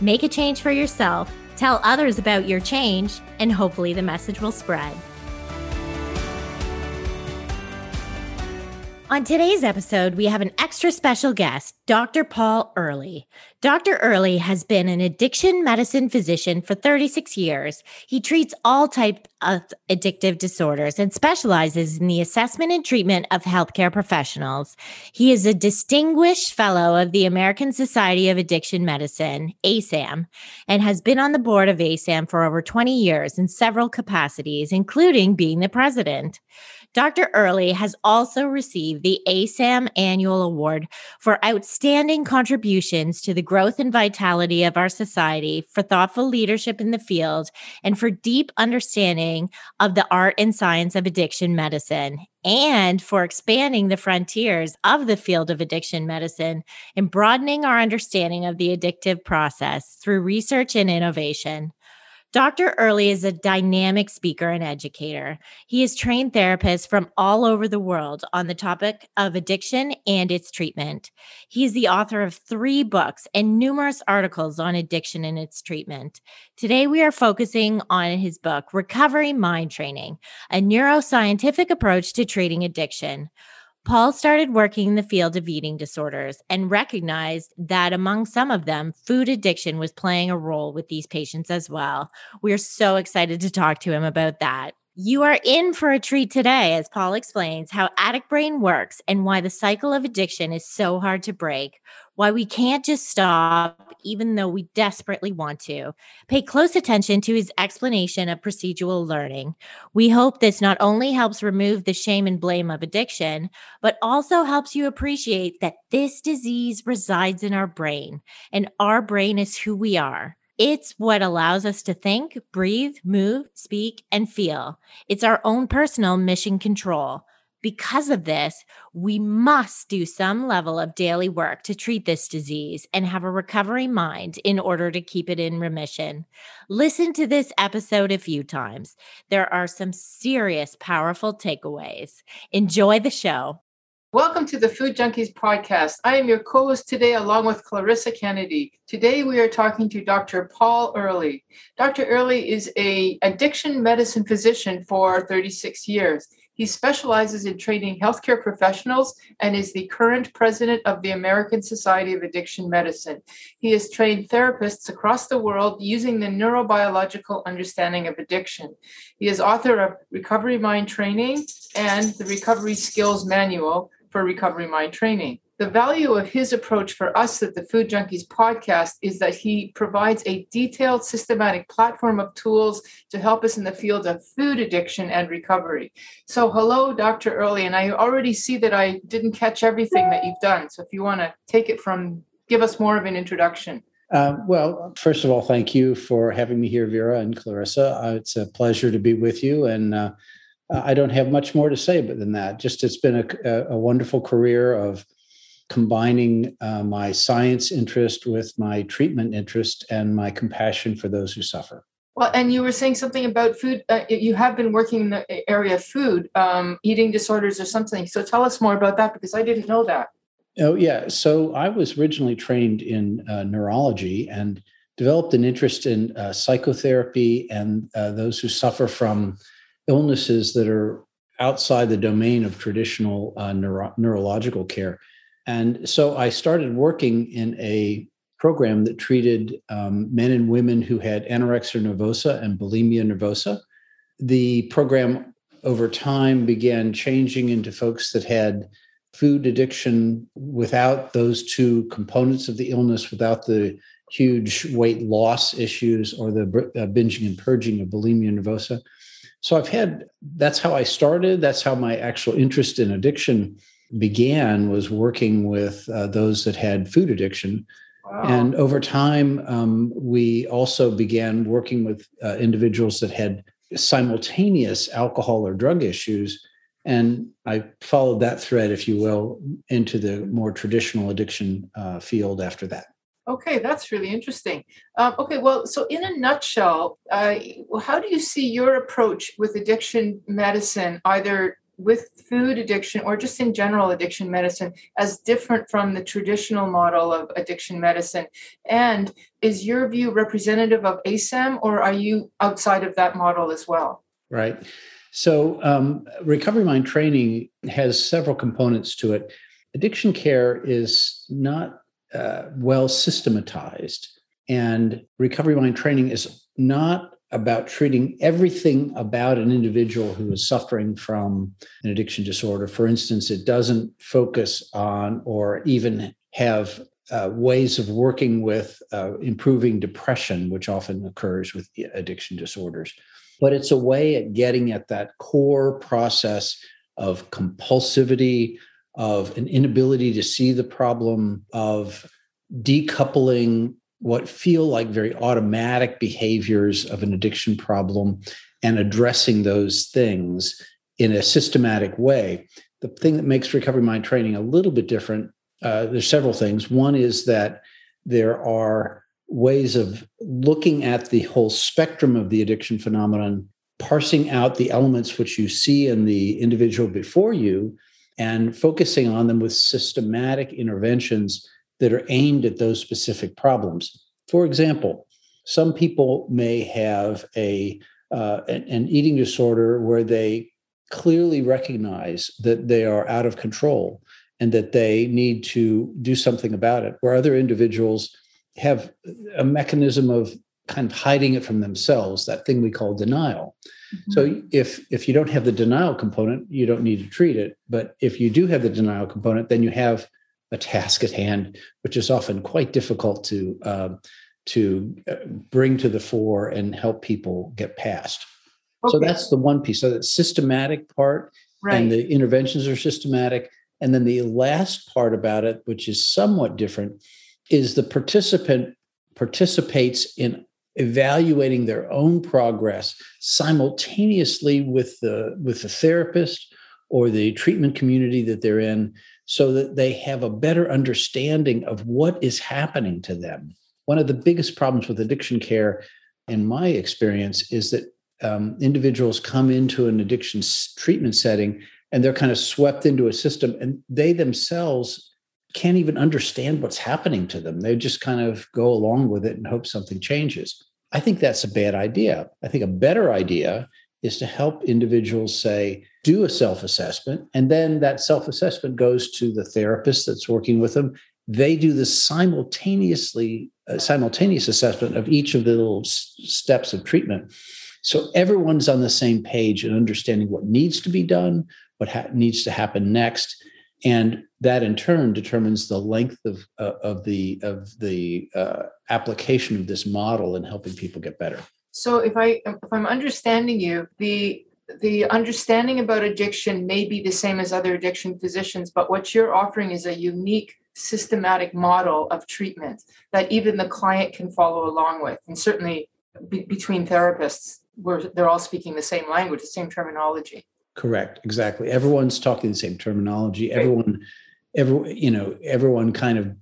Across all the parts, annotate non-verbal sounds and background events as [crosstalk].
make a change for yourself, tell others about your change, and hopefully the message will spread. On today's episode, we have an extra special guest, Dr. Paul Earley. Dr. Earley has been an addiction medicine physician for 36 years. He treats all types of addictive disorders and specializes in the assessment and treatment of healthcare professionals. He is a distinguished fellow of the American Society of Addiction Medicine, ASAM, and has been on the board of ASAM for over 20 years in several capacities, including being the president. Dr. Earley has also received the ASAM Annual Award for outstanding contributions to the growth and vitality of our society, for thoughtful leadership in the field, and for deep understanding of the art and science of addiction medicine, and for expanding the frontiers of the field of addiction medicine and broadening our understanding of the addictive process through research and innovation. Dr. Earley is a dynamic speaker and educator. He has trained therapists from all over the world on the topic of addiction and its treatment. He is the author of three books and numerous articles on addiction and its treatment. Today, we are focusing on his book, Recovery Mind Training, a neuroscientific approach to treating addiction. Paul started working in the field of eating disorders and recognized that among some of them, food addiction was playing a role with these patients as well. We are so excited to talk to him about that. You are in for a treat today as Paul explains how addict brain works and why the cycle of addiction is so hard to break, why we can't just stop even though we desperately want to. Pay close attention to his explanation of procedural learning. We hope this not only helps remove the shame and blame of addiction, but also helps you appreciate that this disease resides in our brain and our brain is who we are. It's what allows us to think, breathe, move, speak, and feel. It's our own personal mission control. Because of this, we must do some level of daily work to treat this disease and have a recovery mind in order to keep it in remission. Listen to this episode a few times. There are some serious, powerful takeaways. Enjoy the show. Welcome to the Food Junkies podcast. I am your co host today, along with Clarissa Kennedy. Today, we are talking to Dr. Paul Earley. Dr. Earley is a addiction medicine physician for 36 years. He specializes in training healthcare professionals and is the current president of the American Society of Addiction Medicine. He has trained therapists across the world using the neurobiological understanding of addiction. He is author of Recovery Mind Training and the Recovery Skills Manual for recovery mind training. The value of his approach for us at the Food Junkies podcast is that he provides a detailed, systematic platform of tools to help us in the field of food addiction and recovery. So, hello, Dr. Earley, and I already see that I didn't catch everything that you've done. So, if you want to take it from, give us more of an introduction. Uh, well, first of all, thank you for having me here, Vera and Clarissa. Uh, it's a pleasure to be with you, and uh, I don't have much more to say but than that. Just it's been a, a wonderful career of combining uh, my science interest with my treatment interest and my compassion for those who suffer. Well, and you were saying something about food. Uh, you have been working in the area of food, um, eating disorders or something. So tell us more about that because I didn't know that. Oh, yeah. So I was originally trained in uh, neurology and developed an interest in uh, psychotherapy and uh, those who suffer from illnesses that are outside the domain of traditional uh, neuro- neurological care. And so I started working in a program that treated um, men and women who had anorexia nervosa and bulimia nervosa. The program over time began changing into folks that had food addiction without those two components of the illness, without the huge weight loss issues or the uh, binging and purging of bulimia nervosa. So I've had that's how I started. That's how my actual interest in addiction began was working with uh, those that had food addiction. Wow. And over time, um, we also began working with uh, individuals that had simultaneous alcohol or drug issues. And I followed that thread, if you will, into the more traditional addiction uh, field after that. Okay, that's really interesting. Um, okay, well, so in a nutshell, uh, how do you see your approach with addiction medicine, either with food addiction or just in general addiction medicine as different from the traditional model of addiction medicine? And is your view representative of ASAM or are you outside of that model as well? Right. So, um, recovery mind training has several components to it. Addiction care is not uh, well systematized, and recovery mind training is not about treating everything about an individual who is suffering from an addiction disorder. For instance, it doesn't focus on or even have uh, ways of working with uh, improving depression, which often occurs with addiction disorders. But it's a way at getting at that core process of compulsivity, of an inability to see the problem, of decoupling what feel like very automatic behaviors of an addiction problem and addressing those things in a systematic way. The thing that makes recovery mind training a little bit different, uh, there's several things. One is that there are ways of looking at the whole spectrum of the addiction phenomenon, parsing out the elements which you see in the individual before you, and focusing on them with systematic interventions that are aimed at those specific problems. For example, some people may have a uh, an, eating disorder where they clearly recognize that they are out of control and that they need to do something about it. Where other individuals have a mechanism of kind of hiding it from themselves, that thing we call denial. Mm-hmm. So if if you don't have the denial component, you don't need to treat it. But if you do have the denial component, then you have a task at hand, which is often quite difficult to uh, to uh, bring to the fore and help people get past. Okay. So that's the one piece. So the systematic part, right. and the interventions are systematic. And then the last part about it, which is somewhat different, is the participant participates in evaluating their own progress simultaneously with the with the therapist or the treatment community that they're in so that they have a better understanding of what is happening to them. One of the biggest problems with addiction care, in my experience, is that um, individuals come into an addiction treatment setting and they're kind of swept into a system and they themselves can't even understand what's happening to them. They just kind of go along with it and hope something changes. I think that's a bad idea. I think a better idea is to help individuals say, do a self assessment. And then that self assessment goes to the therapist that's working with them. They do the simultaneously uh, simultaneous assessment of each of the little s- steps of treatment. So everyone's on the same page and understanding what needs to be done, what ha- needs to happen next, and that in turn determines the length of uh, of the of the uh, application of this model and helping people get better. So if I if I'm understanding you, the the understanding about addiction may be the same as other addiction physicians, but what you're offering is a unique systematic model of treatment that even the client can follow along with. And certainly be, between therapists, where they're all speaking the same language, the same terminology. Correct. Exactly. Everyone's talking the same terminology. Everyone, every you know, everyone kind of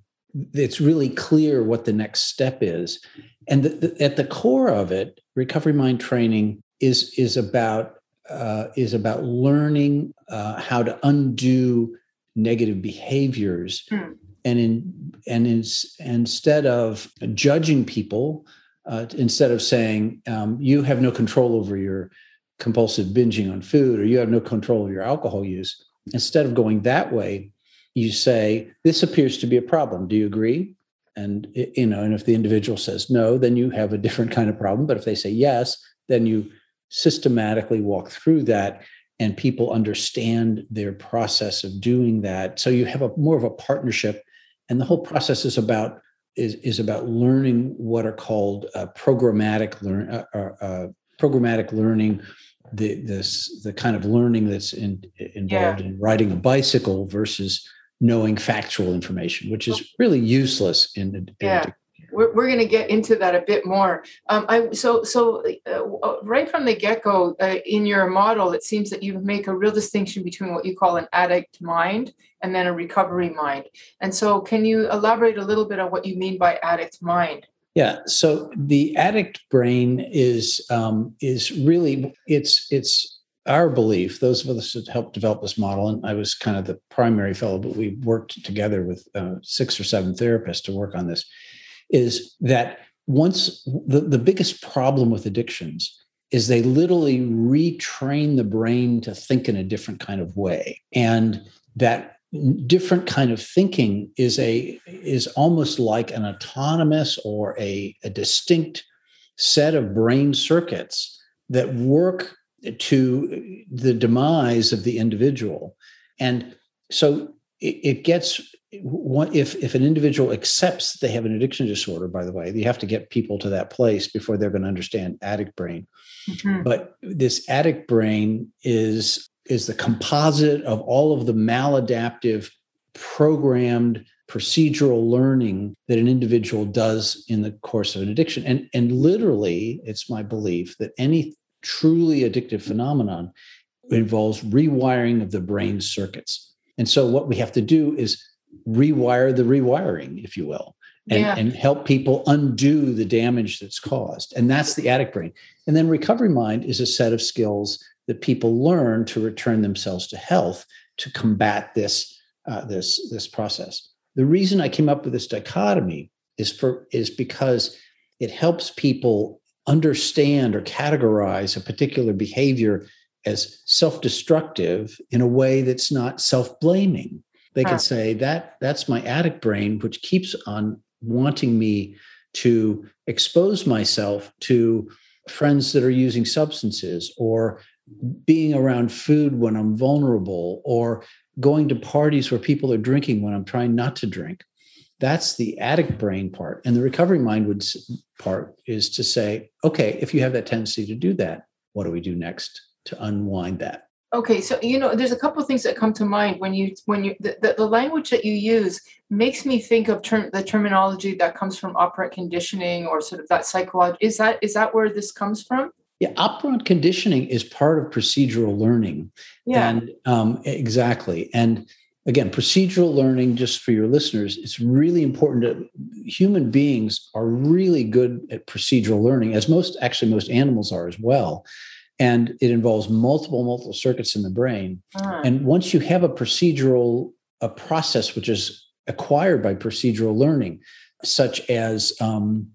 it's really clear what the next step is. And the, the, at the core of it, recovery mind training is is about uh, is about learning uh, how to undo negative behaviors, mm. and in and in, instead of judging people, uh, instead of saying um, you have no control over your compulsive binging on food or you have no control of your alcohol use, instead of going that way, you say this appears to be a problem. Do you agree? And you know, and if the individual says no, then you have a different kind of problem. But if they say yes, then you systematically walk through that and people understand their process of doing that so you have a more of a partnership and the whole process is about is, is about learning what are called uh, programmatic learn uh, uh, uh, programmatic learning the this the kind of learning that's in, involved yeah. in riding a bicycle versus knowing factual information, which is really useless in, in yeah. We're, we're going to get into that a bit more. Um, I so so uh, right from the get go uh, in your model, it seems that you make a real distinction between what you call an addict mind and then a recovery mind. And so, can you elaborate a little bit on what you mean by addict mind? Yeah. So the addict brain is um, is really it's it's our belief, those of us that helped develop this model, and I was kind of the primary fellow, but we worked together with uh, six or seven therapists to work on this, is that once the, the biggest problem with addictions is they literally retrain the brain to think in a different kind of way. And that different kind of thinking is a is almost like an autonomous or a, a distinct set of brain circuits that work to the demise of the individual. And so it, it gets if if an individual accepts that they have an addiction disorder, by the way, you have to get people to that place before they're going to understand addict brain. Mm-hmm. But this addict brain is is the composite of all of the maladaptive programmed procedural learning that an individual does in the course of an addiction and and literally it's my belief that any truly addictive phenomenon involves rewiring of the brain circuits. And so what we have to do is rewire the rewiring, if you will, and, yeah. and help people undo the damage that's caused. And that's the addict brain. And then recovery mind is a set of skills that people learn to return themselves to health to combat this uh, this this process. The reason I came up with this dichotomy is for is because it helps people understand or categorize a particular behavior as self-destructive in a way that's not self-blaming they huh. can say that that's my addict brain which keeps on wanting me to expose myself to friends that are using substances or being around food when i'm vulnerable or going to parties where people are drinking when i'm trying not to drink that's the addict brain part. And the recovery mind would part is to say, okay, if you have that tendency to do that, what do we do next to unwind that? Okay, so you know, there's a couple of things that come to mind when you when you the, the, language that you use makes me think of term the terminology that comes from operant conditioning or sort of that psychology. Is that is that where this comes from? Yeah, operant conditioning is part of procedural learning. Yeah, and um, exactly, and again, procedural learning, just for your listeners, it's really important to human beings are really good at procedural learning, as most actually most animals are as well. And it involves multiple, multiple circuits in the brain. Uh-huh. And once you have a procedural a process which is acquired by procedural learning, such as um,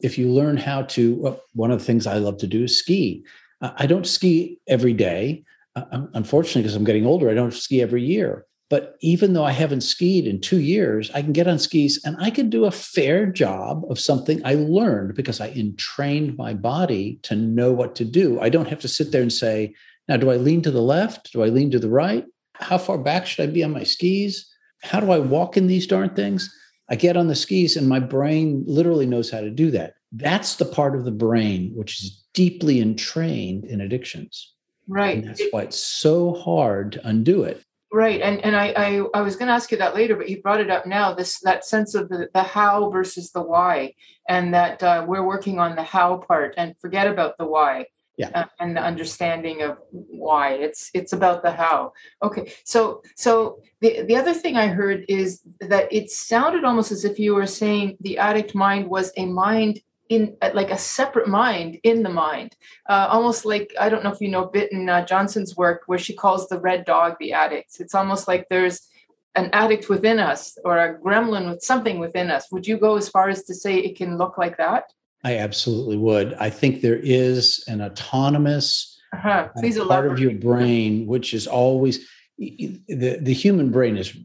if you learn how to, well, one of the things I love to do is ski. I don't ski every day. Uh, unfortunately, because I'm getting older, I don't ski every year. But even though I haven't skied in two years, I can get on skis and I can do a fair job of something I learned because I entrained my body to know what to do. I don't have to sit there and say, now, do I lean to the left? Do I lean to the right? How far back should I be on my skis? How do I walk in these darn things? I get on the skis and my brain literally knows how to do that. That's the part of the brain which is deeply entrained in addictions. Right. And that's why it's so hard to undo it. Right, and and I I, I was going to ask you that later, but you brought it up now. This that sense of the the how versus the why, and that uh, we're working on the how part, and forget about the why. Yeah. Uh, and the understanding of why it's it's about the how. Okay, so so the the other thing I heard is that it sounded almost as if you were saying the addict mind was a mind in uh, like a separate mind in the mind. Uh, almost like i don't know if you know Bitten uh, Jonsson's work where she calls the red dog the addict. It's almost like there's an addict within us or a gremlin with something within us. Would you go as far as to say it can look like that? I absolutely would. I think there is an autonomous uh-huh. Please part of your brain which is always the, the human brain is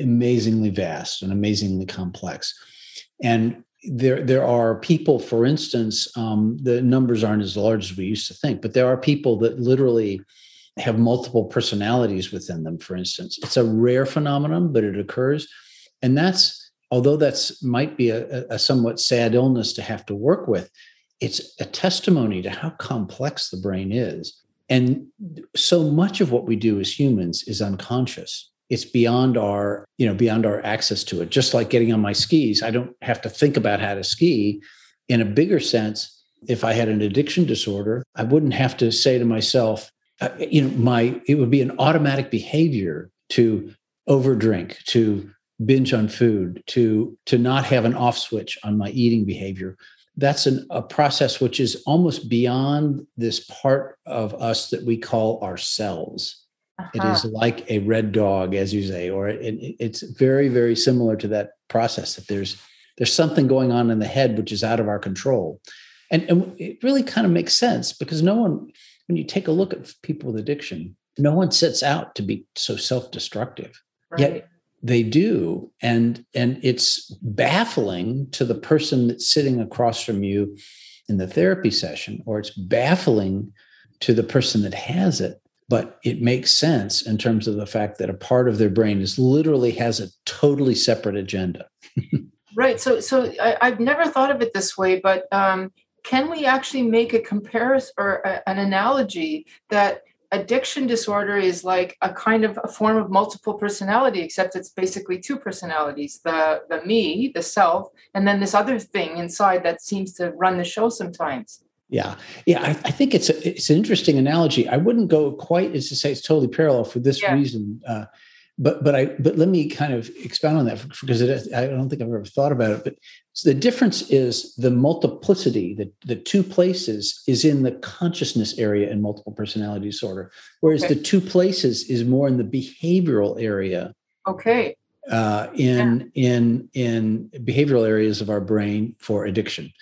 amazingly vast and amazingly complex. And there there are people for instance um, the numbers aren't as large as we used to think but there are people that literally have multiple personalities within them for instance. It's a rare phenomenon but it occurs. And that's although that's might be a, a somewhat sad illness to have to work with it's a testimony to how complex the brain is. And so much of what we do as humans is unconscious it's beyond our you know beyond our access to it. Just like getting on my skis i don't have to think about how to ski. In a bigger sense if i had an addiction disorder i wouldn't have to say to myself uh, you know my it would be an automatic behavior to overdrink to binge on food to to not have an off switch on my eating behavior. That's an, a process which is almost beyond this part of us that we call ourselves uh-huh. it is like a red dog as you say or it, it's very very similar to that process that there's there's something going on in the head which is out of our control and, and it really kind of makes sense because no one when you take a look at people with addiction no one sets out to be so self-destructive right. yet they do and and it's baffling to the person that's sitting across from you in the therapy session or it's baffling to the person that has it but it makes sense in terms of the fact that a part of their brain is literally has a totally separate agenda. [laughs] Right so so I, have never thought of it this way but um, can we actually make a comparison or a, an analogy that addiction disorder is like a kind of a form of multiple personality except it's basically two personalities the the me the self and then this other thing inside that seems to run the show sometimes yeah yeah i, I think it's a, it's an interesting analogy i wouldn't go quite as to say it's totally parallel for this yeah. reason uh, but but I but let me kind of expound on that because it, I don't think I've ever thought about it. But the difference is the multiplicity, the the two places is in the consciousness area in multiple personality disorder, whereas okay. the two places is more in the behavioral area. Okay. Uh, in yeah. in in behavioral areas of our brain for addiction,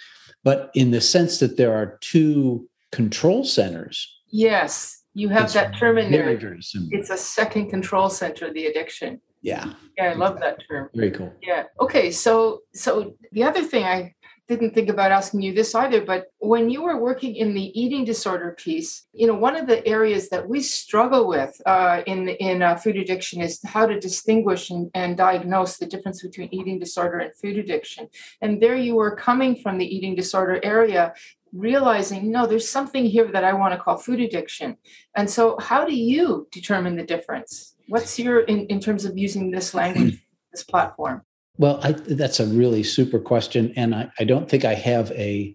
but in the sense that there are two control centers. Yes you have that term in very, there. It's a second control center, the addiction. Yeah. Yeah, I love that term. Very cool. Yeah. Okay. So so the other thing I didn't think about asking you this either, but when you were working in the eating disorder piece, you know, one of the areas that we struggle with uh, in in uh, food addiction is how to distinguish and, and diagnose the difference between eating disorder and food addiction. And there you were coming from the eating disorder area, realizing no there's something here that i want to call food addiction. And so how do you determine the difference? What's your in, in terms of using this language this platform well I, that's a really super question and I, I don't think i have a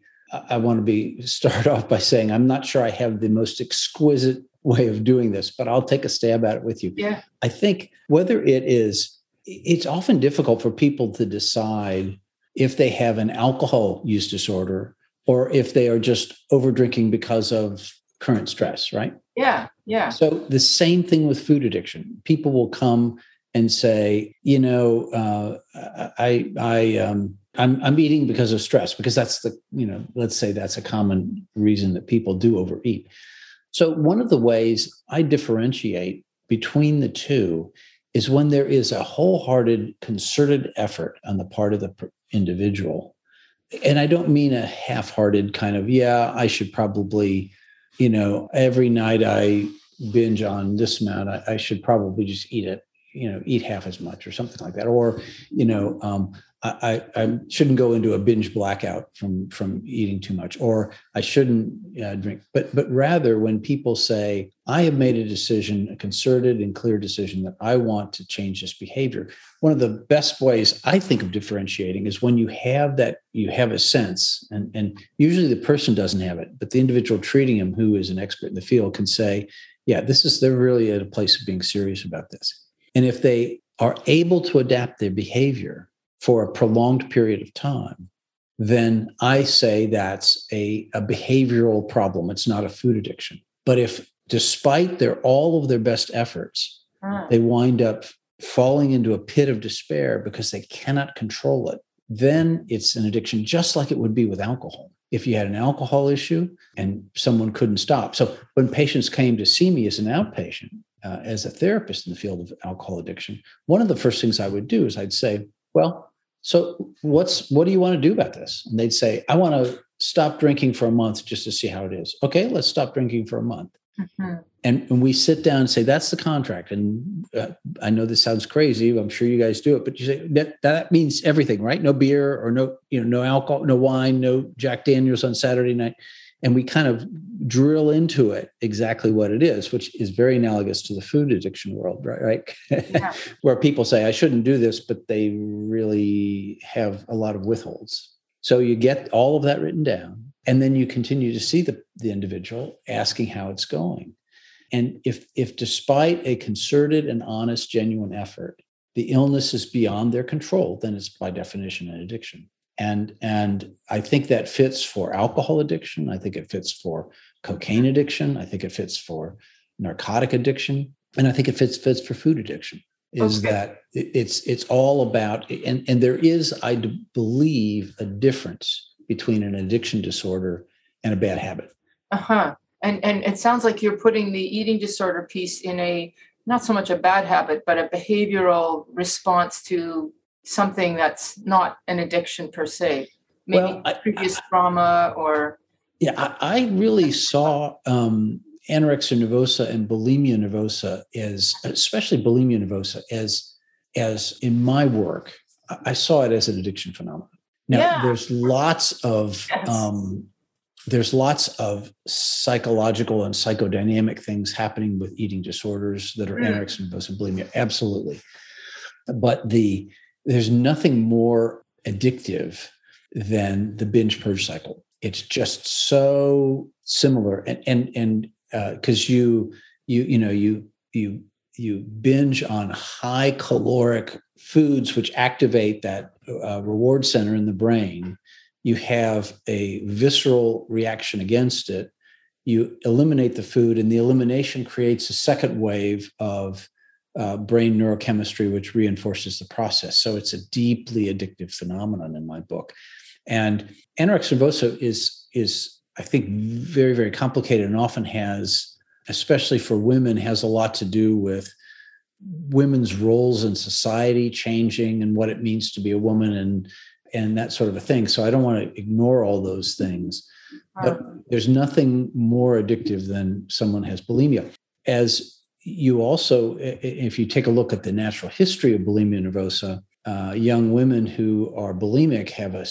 i want to be start [laughs] off by saying i'm not sure i have the most exquisite way of doing this but i'll take a stab at it with you yeah i think whether it is it's often difficult for people to decide if they have an alcohol use disorder or if they are just over drinking because of current stress, right? Yeah, yeah. So the same thing with food addiction. People will come and say, you know, uh, I, I, um, I'm, I'm eating because of stress because that's the, you know, let's say that's a common reason that people do overeat. So one of the ways I differentiate between the two is when there is a wholehearted, concerted effort on the part of the individual and I don't mean a half-hearted kind of, yeah, I should probably, you know, every night I binge on this amount, I, I should probably just eat it, you know, eat half as much or something like that. Or, you know, um, I, I, shouldn't go into a binge blackout from from eating too much, or I shouldn't uh, drink. But but rather, when people say, "I have made a decision, a concerted and clear decision that I want to change this behavior," one of the best ways I think of differentiating is when you have that you have a sense, and and usually the person doesn't have it, but the individual treating him, who is an expert in the field, can say, "Yeah, this is they're really at a place of being serious about this," and if they are able to adapt their behavior for a prolonged period of time, then I say that's a, a behavioral problem. It's not a food addiction. But if, despite their all of their best efforts, mm. they wind up falling into a pit of despair because they cannot control it, then it's an addiction, just like it would be with alcohol. If you had an alcohol issue and someone couldn't stop. So when patients came to see me as an outpatient, uh, as a therapist in the field of alcohol addiction, one of the first things I would do is I'd say, well, so what's what do you want to do about this? And they'd say, I want to stop drinking for a month just to see how it is. Okay, let's stop drinking for a month. Mm-hmm. And, and we sit down and say, that's the contract. And uh, I know this sounds crazy. I'm sure you guys do it, but you say that that means everything, right? No beer or no, you know, no alcohol, no wine, no Jack Daniels on Saturday night. And we kind of drill into it exactly what it is, which is very analogous to the food addiction world, right? Right, yeah. [laughs] where people say I shouldn't do this, but they really have a lot of withholds. So you get all of that written down, and then you continue to see the, the individual asking how it's going. And if if despite a concerted and honest, genuine effort, the illness is beyond their control, then it's by definition an addiction and and i think that fits for alcohol addiction. I think it fits for cocaine addiction. I think it fits for narcotic addiction. And i think it fits fits for food addiction is okay. that it's it's all about and and there is i believe a difference between an addiction disorder and a bad habit. Uh-huh. And and it sounds like you're putting the eating disorder piece in a not so much a bad habit but a behavioral response to something that's not an addiction per se maybe well, I, previous I, trauma or yeah i, I really saw um, anorexia nervosa and bulimia nervosa as especially bulimia nervosa as as in my work i saw it as an addiction phenomenon now yeah. there's lots of yes. um, there's lots of psychological and psychodynamic things happening with eating disorders that are mm. anorexia nervosa and bulimia absolutely but the there's nothing more addictive than the binge purge cycle. It's just so similar, and and and because uh, you you you know you you you binge on high caloric foods which activate that uh, reward center in the brain. You have a visceral reaction against it. You eliminate the food and the elimination creates a second wave of uh, brain neurochemistry, which reinforces the process. So it's a deeply addictive phenomenon in my book. And anorexia nervosa is is I think very very complicated and often has, especially for women, has a lot to do with women's roles in society changing and what it means to be a woman and and that sort of a thing. So I don't want to ignore all those things. But there's nothing more addictive than someone has bulimia. As you also, if you take a look at the natural history of bulimia nervosa, uh, young women who are bulimic have a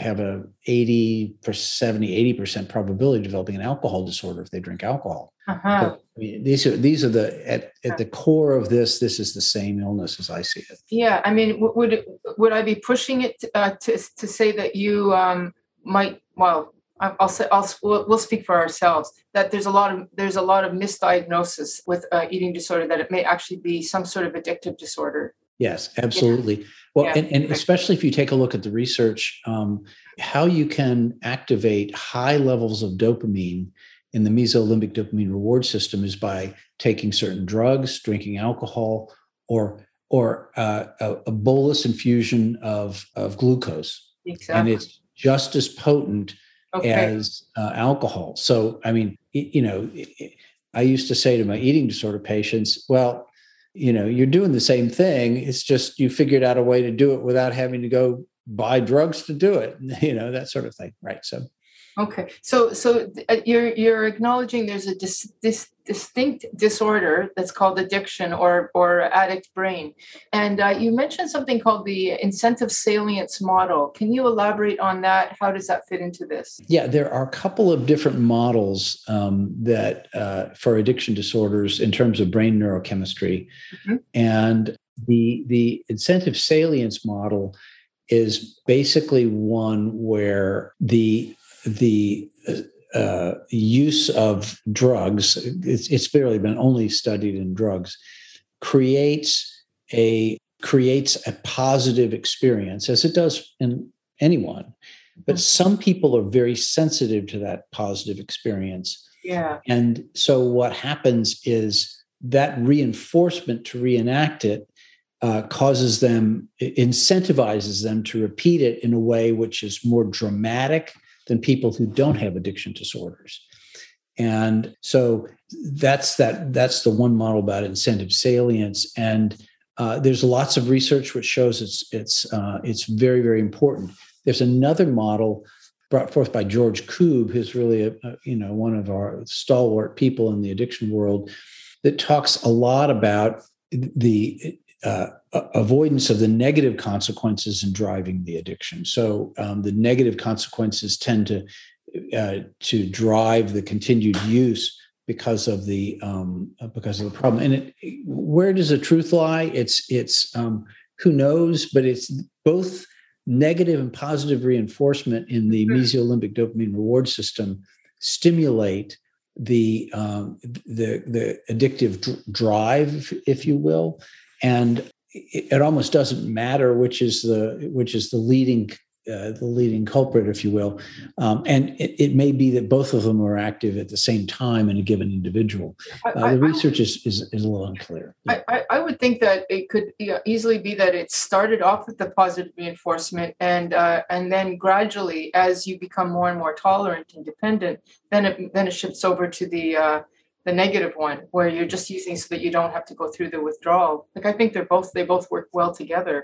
have a 80 for 70 80 percent probability of developing an alcohol disorder if they drink alcohol. Uh-huh. so, I mean, these are these are the at, at the core of this this is the same illness as i see it. Yeah i mean would would i be pushing it uh, to, to say that you um, might well I'll say I'll we'll speak for ourselves that there's a lot of there's a lot of misdiagnosis with uh, eating disorder that it may actually be some sort of addictive disorder. Yes, absolutely. Yeah. Well, yeah. and, and, especially if you take a look at the research, um, how you can activate high levels of dopamine in the mesolimbic dopamine reward system is by taking certain drugs, drinking alcohol, or or uh, a, a, bolus infusion of of glucose, exactly. and it's just as potent okay. as uh, alcohol. So, I mean, you know, I used to say to my eating disorder patients, well, you know, you're doing the same thing. It's just you figured out a way to do it without having to go buy drugs to do it, [laughs] you know, that sort of thing. Right. So, Okay, so so uh, you're you're acknowledging there's a dis, dis, distinct disorder that's called addiction or or addict brain, and uh, you mentioned something called the incentive salience model. Can you elaborate on that? How does that fit into this? Yeah, there are a couple of different models um, that uh, for addiction disorders in terms of brain neurochemistry, mm-hmm. and the the incentive salience model is basically one where the the uh, use of drugs, it's, it's barely been only studied in drugs, creates a creates a positive experience as it does in anyone. But mm-hmm. some people are very sensitive to that positive experience. Yeah. And so what happens is that reinforcement to reenact it uh, causes them, incentivizes them to repeat it in a way which is more dramatic than people who don't have addiction disorders. And so that's that. That's the one model about incentive salience, and uh, there's lots of research which shows it's it's uh, it's very very important. There's another model brought forth by George Koob, who's really a, a, you know one of our stalwart people in the addiction world, that talks a lot about the uh, avoidance of the negative consequences in driving the addiction. So um, the negative consequences tend to uh, to drive the continued use because of the um, because of the problem. And it, where does the truth lie? It's it's um, who knows, but it's both negative and positive reinforcement in the mm-hmm. mesolimbic dopamine reward system stimulate the um, the the addictive dr- drive, if you will, and it, almost doesn't matter which is the which is the leading uh, the leading culprit, if you will. Um, and it, it, may be that both of them are active at the same time in a given individual. Uh, I, the research is, is, is, a little unclear. I, I, would think that it could easily be that it started off with the positive reinforcement, and uh, and then gradually, as you become more and more tolerant and dependent, then it then it shifts over to the uh, the negative one where you're just using so that you don't have to go through the withdrawal. Like I think they're both they both work well together.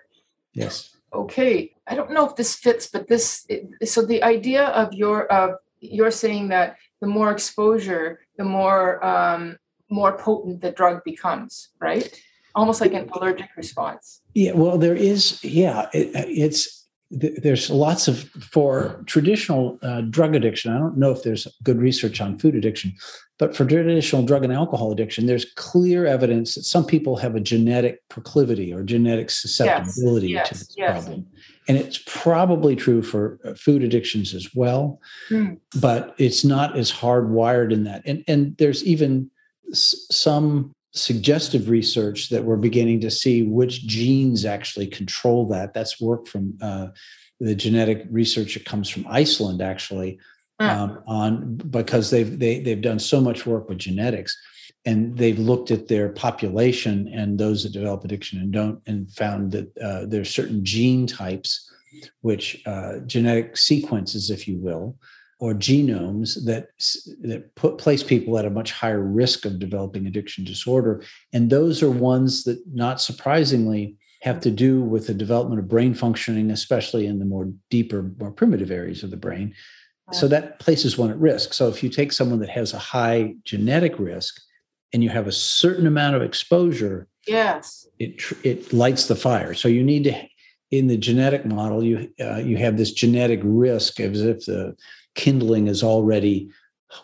Yes okay, I don't know if this fits, but this, so the idea of your, uh, you're saying that the more exposure, the more, um, more potent the drug becomes, right? Almost like an allergic response. Yeah, well, there is, yeah, it, it's, there's lots of for traditional uh, drug addiction i don't know if there's good research on food addiction but for traditional drug and alcohol addiction, there's clear evidence that some people have a genetic proclivity or genetic susceptibility yes, yes, to this yes. problem. And it's probably true for uh, food addictions as well, mm. but it's not as hardwired in that. And, and there's even some suggestive research that we're beginning to see which genes actually control that. That's work from uh, the genetic research that comes from Iceland, actually, Hmm. um, on because they've they, they've done so much work with genetics and they've looked at their population and those that develop addiction and don't and found that uh, there's certain gene types which uh, genetic sequences if you will or genomes that that put place people at a much higher risk of developing addiction disorder and those are ones that not surprisingly have to do with the development of brain functioning especially in the more deeper more primitive areas of the brain so that places one at risk. So if you take someone that has a high genetic risk and you have a certain amount of exposure, yes, it it lights the fire. So you need to in the genetic model you uh, you have this genetic risk as if the kindling is already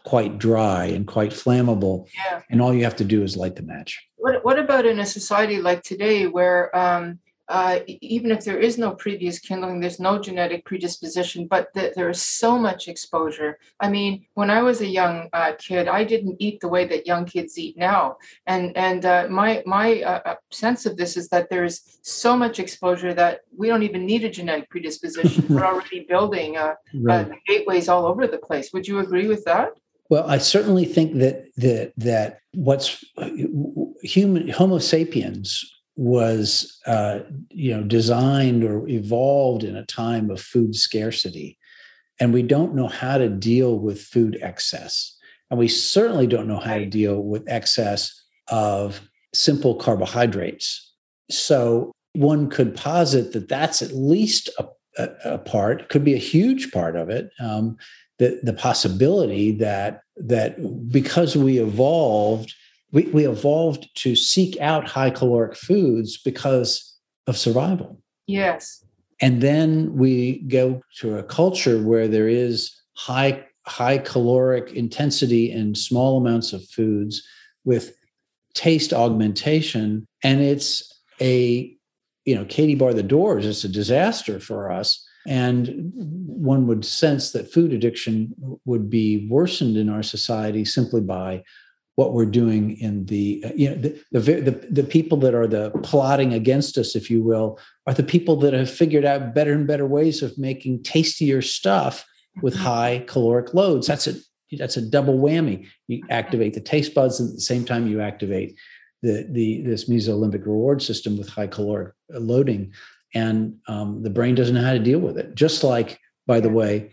quite dry and quite flammable yeah. and all you have to do is light the match what, what about in a society like today where um, uh, even if there is no previous kindling, there's no genetic predisposition, but th- there is so much exposure. I mean, when I was a young uh, kid, I didn't eat the way that young kids eat now, and and uh, my my uh, uh, sense of this is that there is so much exposure that we don't even need a genetic predisposition. We're [laughs] already building uh, right. gateways all over the place. Would you agree with that? Well, I certainly think that that that what's human Homo sapiens was uh, you know designed or evolved in a time of food scarcity. And we don't know how to deal with food excess. And we certainly don't know how to deal with excess of simple carbohydrates. So one could posit that that's at least a, a, a part could be a huge part of it um, the, the possibility that that because we evolved we, we evolved to seek out high caloric foods because of survival. Yes. And then we go to a culture where there is high high caloric intensity in small amounts of foods with taste augmentation and it's a you know katie bar the doors it's a disaster for us and one would sense that food addiction would be worsened in our society simply by what we're doing in the uh, you know the, the, the the people that are the plotting against us if you will are the people that have figured out better and better ways of making tastier stuff with mm-hmm. high caloric loads. That's a that's a double whammy. You activate the taste buds and at the same time you activate the the this mesolimbic reward system with high caloric uh, loading. And um, the brain doesn't know how to deal with it. Just like by the way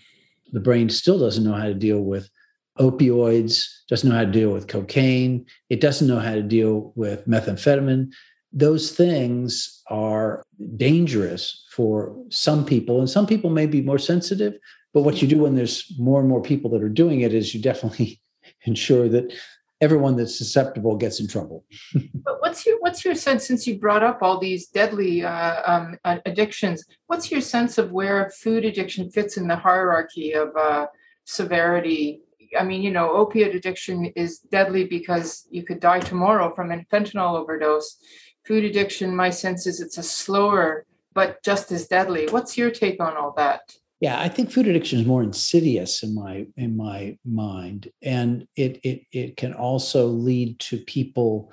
the brain still doesn't know how to deal with opioids, doesn't know how to deal with cocaine, it doesn't know how to deal with methamphetamine. Those things are dangerous for some people, and some people may be more sensitive. But what you do when there's more and more people that are doing it is you definitely [laughs] ensure that everyone that's susceptible gets in trouble. [laughs] but what's your what's your sense since you brought up all these deadly uh, um, addictions? What's your sense of where food addiction fits in the hierarchy of uh, severity. I mean, you know, opiate addiction is deadly because you could die tomorrow from a fentanyl overdose. Food addiction, my sense is it's a slower but just as deadly. What's your take on all that? Yeah, I think food addiction is more insidious in my in my mind, and it it it can also lead to people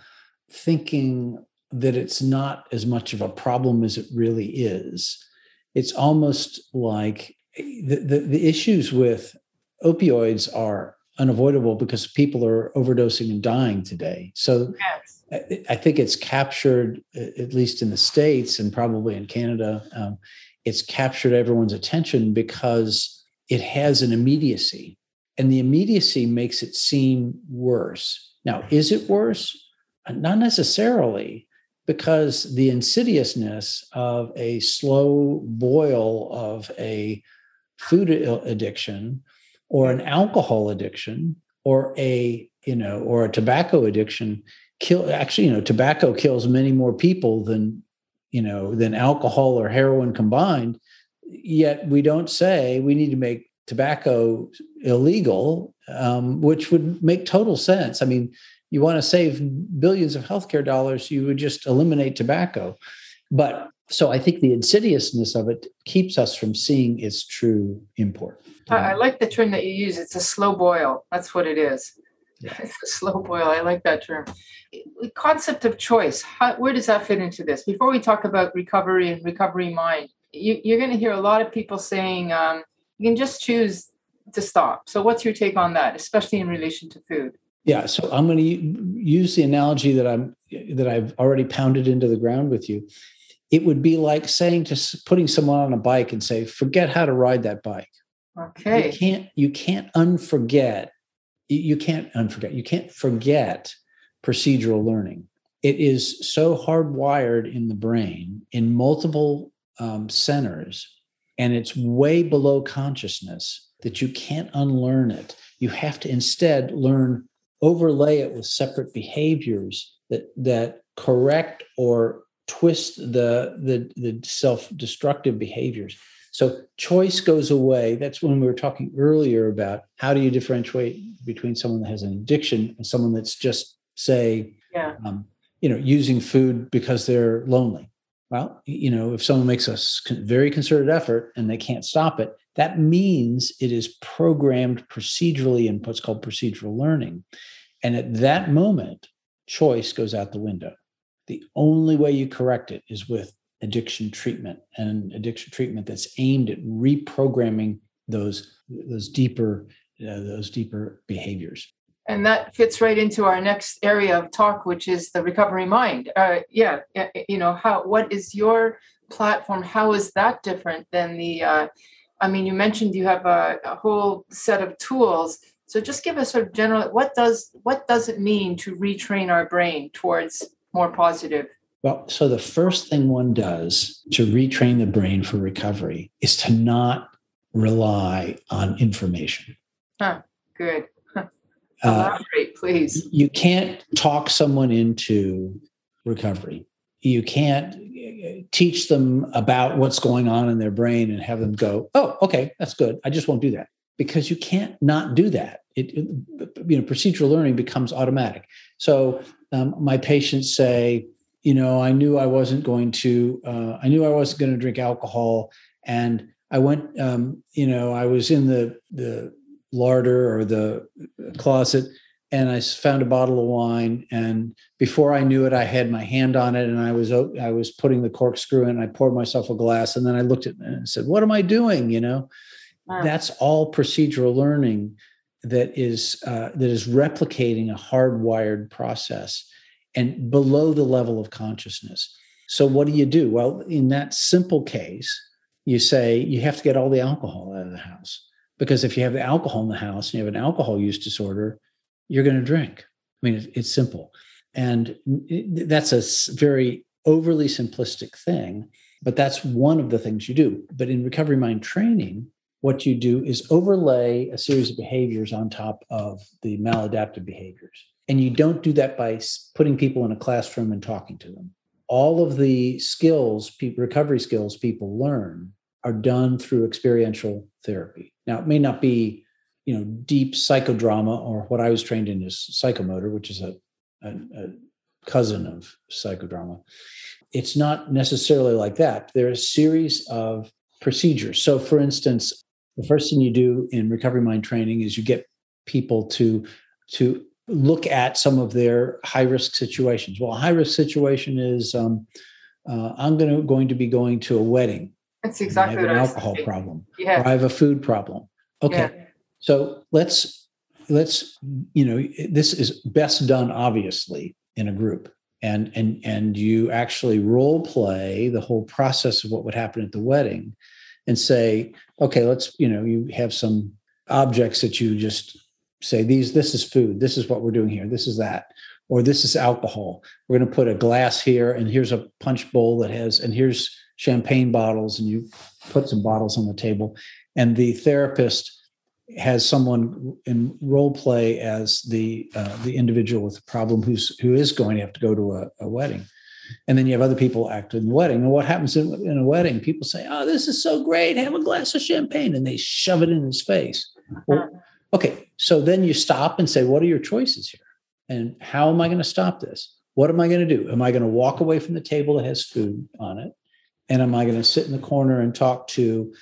thinking that it's not as much of a problem as it really is. It's almost like eh, the, the, the issues with opioids are unavoidable because people are overdosing and dying today. So yes. I think it's captured, at least in the States and probably in Canada, um, it's captured everyone's attention because it has an immediacy. And the immediacy makes it seem worse. Now, is it worse? Not necessarily, because the insidiousness of a slow boil of a food addiction or an alcohol addiction or a you know or a tobacco addiction kill actually you know tobacco kills many more people than you know than alcohol or heroin combined. Yet we don't say we need to make tobacco illegal um, which would make total sense. I mean you want to save billions of healthcare dollars you would just eliminate tobacco. But so i think the insidiousness of it keeps us from seeing its true import I, I like the term that you use it's a slow boil that's what it is yeah. [laughs] It's a slow boil. I like that term. The concept of choice. How, where does that fit into this? Before we talk about recovery and recovery mind, you, are going to hear a lot of people saying um, you can just choose to stop. So, what's your take on that, especially in relation to food? Yeah, so I'm going to use the analogy that I'm that I've already pounded into the ground with you. It would be like saying to putting someone on a bike and say, "Forget how to ride that bike." Okay. You can't you can't unforget you can't unforget, you can't forget procedural learning. It is so hardwired in the brain in multiple um, centers, and it's way below consciousness that you can't unlearn it. You have to instead learn, overlay it with separate behaviors that that correct or twist the the, the self-destructive behaviors so choice goes away. That's when we were talking earlier about how do you differentiate between someone that has an addiction and someone that's just say, yeah. um, you know, using food because they're lonely. Well, you know, if someone makes a very concerted effort and they can't stop it, that means it is programmed procedurally in what's called procedural learning. And at that moment, choice goes out the window. The only way you correct it is with addiction treatment and addiction treatment that's aimed at reprogramming those those deeper uh, those deeper behaviors. And that fits right into our next area of talk which is the recovery mind. Uh, yeah you know how what is your platform? How is that different than the uh, i mean you mentioned you have a, a whole set of tools. So just give us sort of general what does what does it mean to retrain our brain towards more positive well, so the first thing one does to retrain the brain for recovery is to not rely on information. Huh, good. Huh. Elaborate, uh, please. You can't talk someone into recovery. You can't uh, teach them about what's going on in their brain and have them go, "Oh, okay, that's good. I just won't do that." Because you can't not do that. It, it you know, procedural learning becomes automatic. So um, my patients say, you know, I knew I wasn't going to, uh, I knew I wasn't going to drink alcohol. And I went, um, you know, I was in the, the larder or the closet and I found a bottle of wine. And before I knew it, I had my hand on it and I was, I was putting the corkscrew in and I poured myself a glass. And then I looked at it and said, what am I doing? You know, wow. that's all procedural learning that is, uh, that is replicating a hardwired process and below the level of consciousness. So, what do you do? Well, in that simple case, you say you have to get all the alcohol out of the house. Because if you have the alcohol in the house and you have an alcohol use disorder, you're going to drink. I mean, it's simple. And that's a very overly simplistic thing, but that's one of the things you do. But in recovery mind training, what you do is overlay a series of behaviors on top of the maladaptive behaviors. And you don't do that by putting people in a classroom and talking to them. All of the skills, recovery skills people learn are done through experiential therapy. Now, it may not be you know deep psychodrama or what i was trained in is psychomotor which is a, a, a cousin of psychodrama it's not necessarily like that there are a series of procedures so for instance the first thing you do in recovery mind training is you get people to to look at some of their high risk situations. Well a high risk situation is um, uh, i'm going to going to be going to a wedding. That's exactly I have an alcohol problem yeah. or i have a food problem. Okay yeah. so let's let's you know this is best done obviously in a group. And and and you actually role play the whole process of what would happen at the wedding and say okay let's you know you have some objects that you just say these this is food. This is what we're doing here. This is that. Or this is alcohol. We're going to put a glass here and here's a punch bowl that has and here's champagne bottles and you put some bottles on the table. And the therapist has someone in role play as the uh, the individual with the problem who's who is going to have to go to a, a wedding. And then you have other people act in the wedding. And what happens in, in, a wedding? People say oh this is so great. Have a glass of champagne and they shove it in his face. Well, uh-huh. okay so then you stop and say what are your choices here? And how am i going to stop this? What am i going to do? Am i going to walk away from the table that has food on it? And am i going to sit in the corner and talk to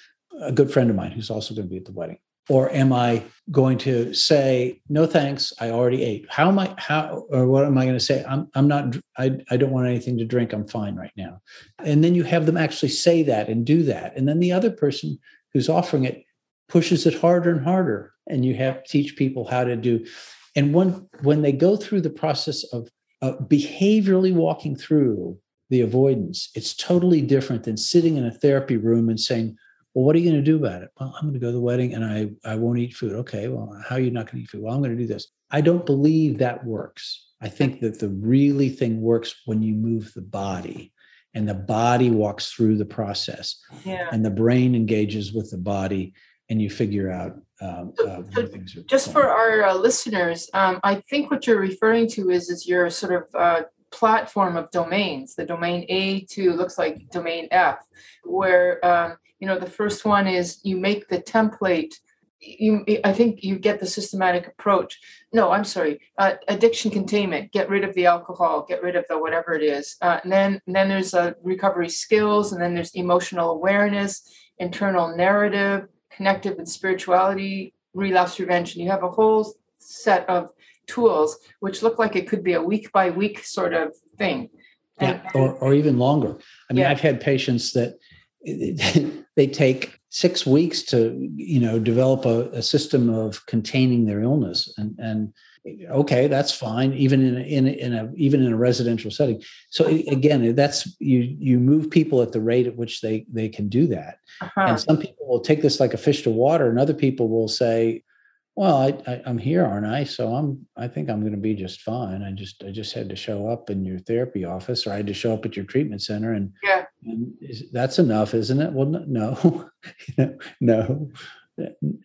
a good friend of mine who's also going to be at the wedding? Or am i going to say no thanks i already ate. How am i how or what am i going to say? I'm, I'm not I, I don't want anything to drink i'm fine right now. And then you have them actually say that and do that. And then the other person who's offering it pushes it harder and harder and you have to teach people how to do and when when they go through the process of uh, behaviorally walking through the avoidance it's totally different than sitting in a therapy room and saying well, what are you going to do about it? Well, I'm going to go to the wedding and I, I won't eat food. Okay, well, how are you not going to eat food? Well, I'm going to do this. I don't believe that works. I think that the really thing works when you move the body and the body walks through the process yeah. and the brain engages with the body and you figure out um, uh, so things are just for our uh, listeners um, i think what you're referring to is is your sort of uh, platform of domains the domain a to looks like domain f where um, you know the first one is you make the template you i think you get the systematic approach. No i'm sorry uh, addiction containment get rid of the alcohol get rid of the whatever it is. Uh, and then and then there's uh, recovery skills and then there's emotional awareness internal narrative connective and spirituality relapse prevention. You have a whole set of tools which look like it could be a week by week sort of thing. Yeah, or, or even longer. I mean yeah. i've had patients that [laughs] they take six weeks to you know develop a, a, system of containing their illness. And and okay that's fine even in a, in a, in a even in a residential setting. So again that's you you move people at the rate at which they they can do that. Uh-huh. and some people will take this like a fish to water and other people will say well I, I am here aren't i? So i'm i think i'm going to be just fine. I just i just had to show up in your therapy office or i had to show up at your treatment center and, yeah. and that's enough isn't it? Well no [laughs] no no.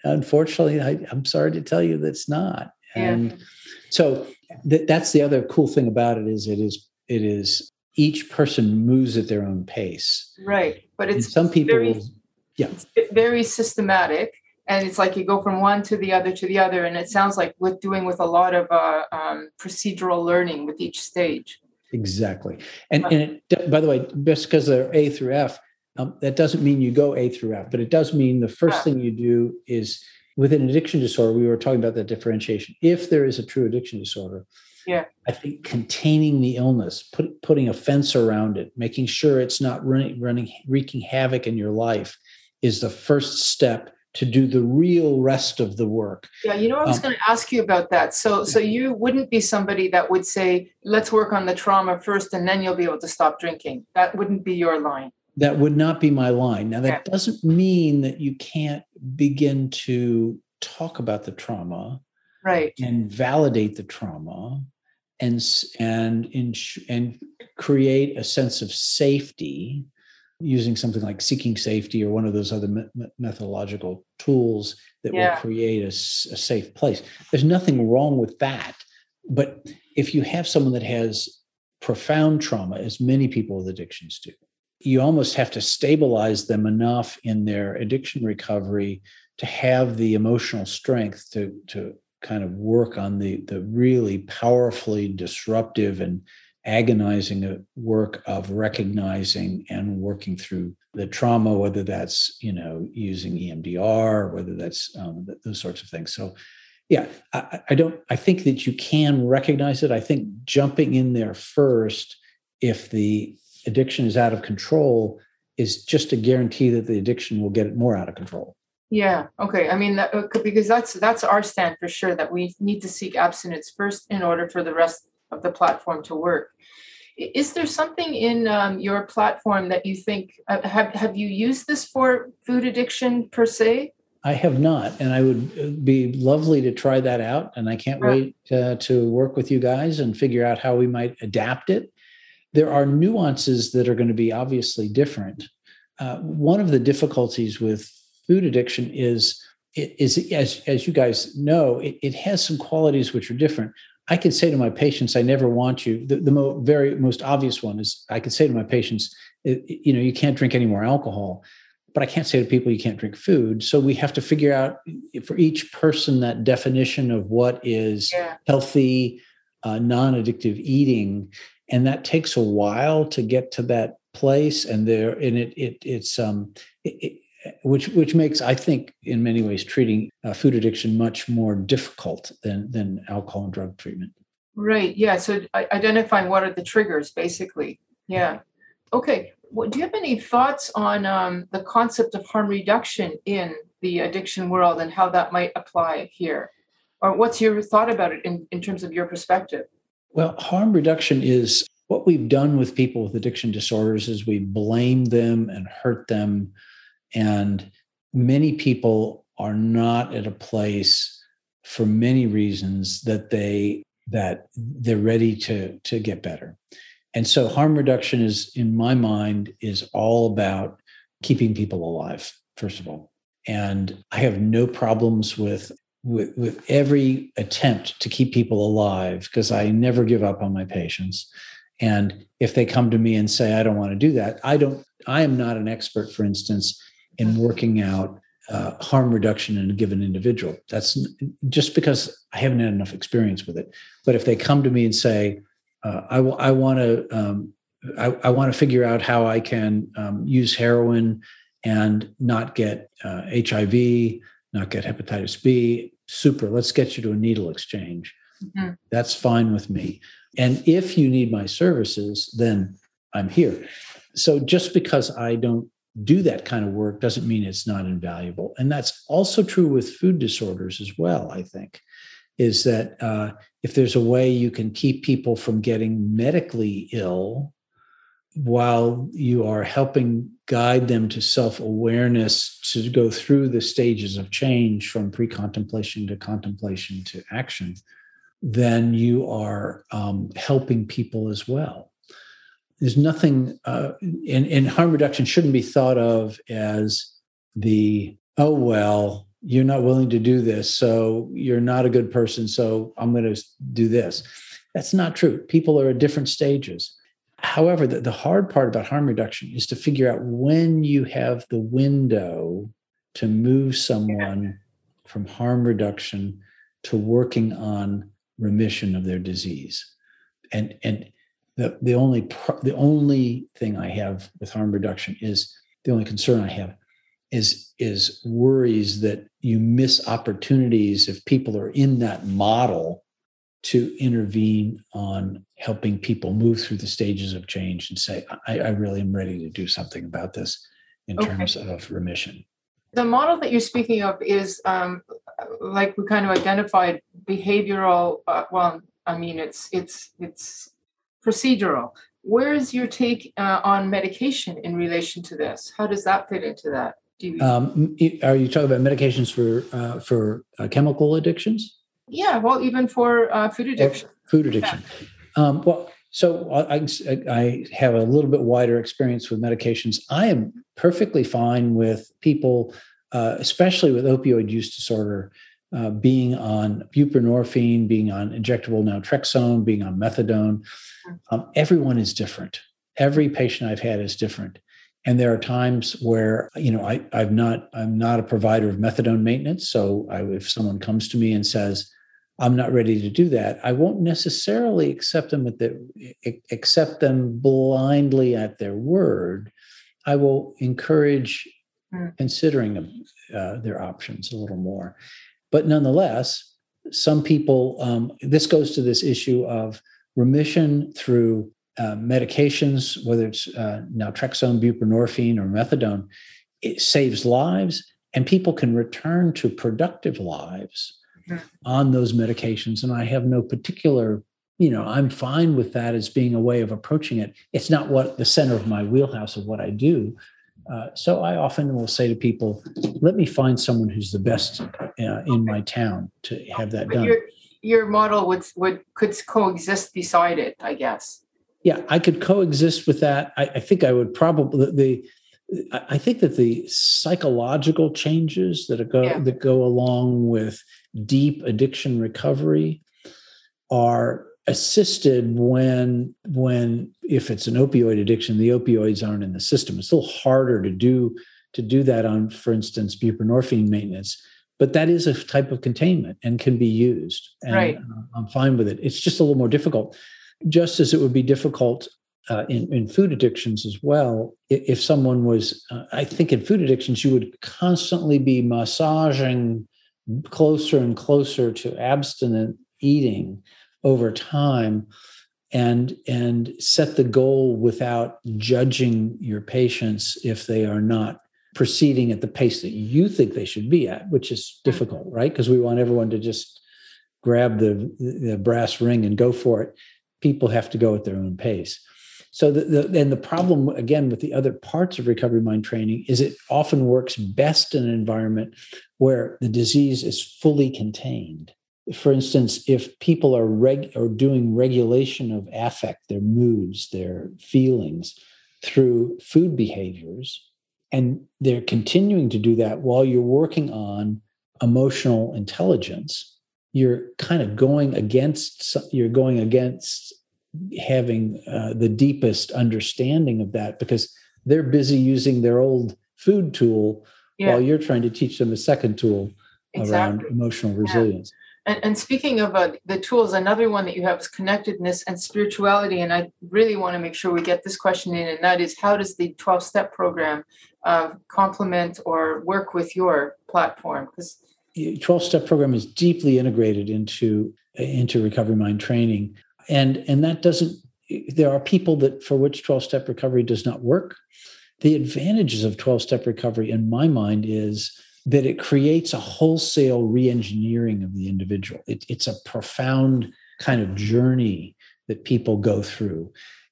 Unfortunately I, i'm sorry to tell you that's not yeah. and so th- that's the other cool thing about it is it is it is each person moves at their own pace. Right but it's and some people very, yeah. very systematic and it's like you go from one to the other to the other and it sounds like with doing with a lot of uh, um, procedural learning with each stage. Exactly. And, and it, by the way just because they're a through f um, that doesn't mean you go a through f but it does mean the first thing you do is with an addiction disorder we were talking about that differentiation if there is a true addiction disorder yeah i think containing the illness put, putting a fence around it making sure it's not running running wreaking havoc in your life is the first step to do the real rest of the work. Yeah, you know, I was um, going to ask you about that. So, so you wouldn't be somebody that would say, "Let's work on the trauma first, and then you'll be able to stop drinking." That wouldn't be your line. That would not be my line. Now, that doesn't mean that you can't begin to talk about the trauma, right, and validate the trauma, and and and create a sense of safety using something like seeking safety or one of those other me- methodological tools that yeah. will create a, a, safe place. There's nothing wrong with that. But if you have someone that has profound trauma, as many people with addictions do, you almost have to stabilize them enough in their addiction recovery to have the emotional strength to to kind of work on the the really powerfully disruptive and agonizing uh, work of recognizing and working through the trauma, whether that's you know using EMDR, whether that's um, those sorts of things. So, yeah, I, I, don't. I think that you can recognize it. I think jumping in there first, if the addiction is out of control, is just a guarantee that the addiction will get it more out of control. Yeah. Okay. I mean, that, because that's that's our stand for sure. That we need to seek abstinence first in order for the rest of the platform to work. Is there something in um, your platform that you think uh, have have you used this for food addiction per se? I have not, and I would uh, be lovely to try that out. And I can't right. wait uh, to work with you guys and figure out how we might adapt it. There are nuances that are going to be obviously different. Uh, one of the difficulties with food addiction is is as as you guys know, it, it has some qualities which are different. I can say to my patients, I never want you. The, the mo- very most obvious one is I can say to my patients, you know, you can't drink any more alcohol, but I can't say to people you can't drink food. So we have to figure out for each person that definition of what is yeah. healthy, uh, non-addictive eating, and that takes a while to get to that place. And there, and it it it's um it, which which makes I think in many ways treating uh, food addiction much more difficult than than alcohol and drug treatment. Right. Yeah. So identifying what are the triggers, basically. Yeah. Okay. Well, do you have any thoughts on um, the concept of harm reduction in the addiction world and how that might apply here? Or what's your thought about it in, in terms of your perspective? Well, harm reduction is what we've done with people with addiction disorders is we blame them and hurt them and many people are not at a place for many reasons that they that they're ready to to get better. And so harm reduction is in my mind is all about keeping people alive first of all. And I have no problems with with, with every attempt to keep people alive because I never give up on my patients. And if they come to me and say, I don't want to do that, I don't, I am not an expert, for instance, in working out uh, harm reduction in a given individual. That's just because I haven't had enough experience with it. But if they come to me and say, uh, I, w- I want to um, I, I want to figure out how I can um, use heroin and not get uh, HIV, not get hepatitis B. Super. Let's get you to a needle exchange. Mm-hmm. That's fine with me. And if you need my services, then I'm here. So just because I don't do that kind of work doesn't mean it's not invaluable. And that's also true with food disorders as well, I think, is that uh, if there's a way you can keep people from getting medically ill while you are helping guide them to self awareness to go through the stages of change from pre contemplation to contemplation to action, then you are um, helping people as well. There's nothing uh, in, in harm reduction shouldn't be thought of as the oh well you're not willing to do this so you're not a good person so i'm going to do this. That's not true. People are at different stages however the, the hard part about harm reduction is to figure out when you have the window to move someone from harm reduction to working on remission of their disease. And and the, the only the only thing I have with harm reduction is the only concern I have is is worries that you miss opportunities if people are in that model to intervene on helping people move through the stages of change and say I, I really am ready to do something about this in okay. terms of remission. The model that you're speaking of is um, like we kind of identified behavioral. Uh, well, I mean it's it's it's procedural. Where is your take uh, on medication in relation to this? How does that fit into that? You- um, are you talking about medications for uh, for uh, chemical addictions? Yeah, well, even for uh, food addiction. food addiction. Yeah. Um, well, so I, I have a little bit wider experience with medications. I am perfectly fine with people, uh, especially with opioid use disorder, uh, being on buprenorphine, being on injectable naltrexone, being on methadone. Um, everyone is different. Every patient I've had is different. and there are times where you know I, i've not i'm not a provider of methadone maintenance so I, if someone comes to me and says i'm not ready to do that i won't necessarily accept them at the accept them blindly at their word i will encourage mm. considering them, uh, their options a little more but nonetheless some people um, this goes to this issue of remission through uh, medications, whether it's uh, naltrexone, buprenorphine, or methadone, it saves lives, and people can return to productive lives. On those medications. And I have no particular, you know, I'm fine with that as being a way of approaching it. It's not what the center of my wheelhouse of what I do. Uh, so I often will say to people, "Let me find someone who's the best uh, in my town to have that done." Your, your model would would could coexist beside it, I guess yeah, I could coexist with that. I, I think I would probably the. I think that the psychological changes that go yeah. that go along with deep addiction recovery are assisted when when if it's an opioid addiction the opioids aren't in the system it's a little harder to do to do that on for instance buprenorphine maintenance but that is a type of containment and can be used and right. Uh, i'm fine with it it's just a little more difficult just as it would be difficult uh, in, in food addictions as well. If someone was, uh, I think in food addictions, you would constantly be massaging closer and closer to abstinent eating over time and and set the goal without judging your patients if they are not proceeding at the pace that you think they should be at which is mm-hmm. difficult right? Because we want everyone to just grab the, the brass ring and go for it. People have to go at their own pace. So the, the and the problem again with the other parts of recovery mind training is it often works best in an environment where the disease is fully contained. For instance, if people are reg or doing regulation of affect, their moods, their feelings through food behaviors, and they're continuing to do that while you're working on emotional intelligence, you're kind of going against you're going against having uh, the deepest understanding of that because they're busy using their old food tool yeah. while you're trying to teach them a second tool exactly. around emotional resilience yeah. and, and, speaking of uh, the tools another one that you have is connectedness and spirituality and i really want to make sure we get this question in and that is how does the 12 step program uh, complement or work with your platform because 12 step program is deeply integrated into into recovery mind training and and that doesn't there are people that for which 12 step recovery does not work. The advantages of 12 step recovery in my mind is that it creates a wholesale re-engineering of the individual. It, it's a profound kind of journey that people go through.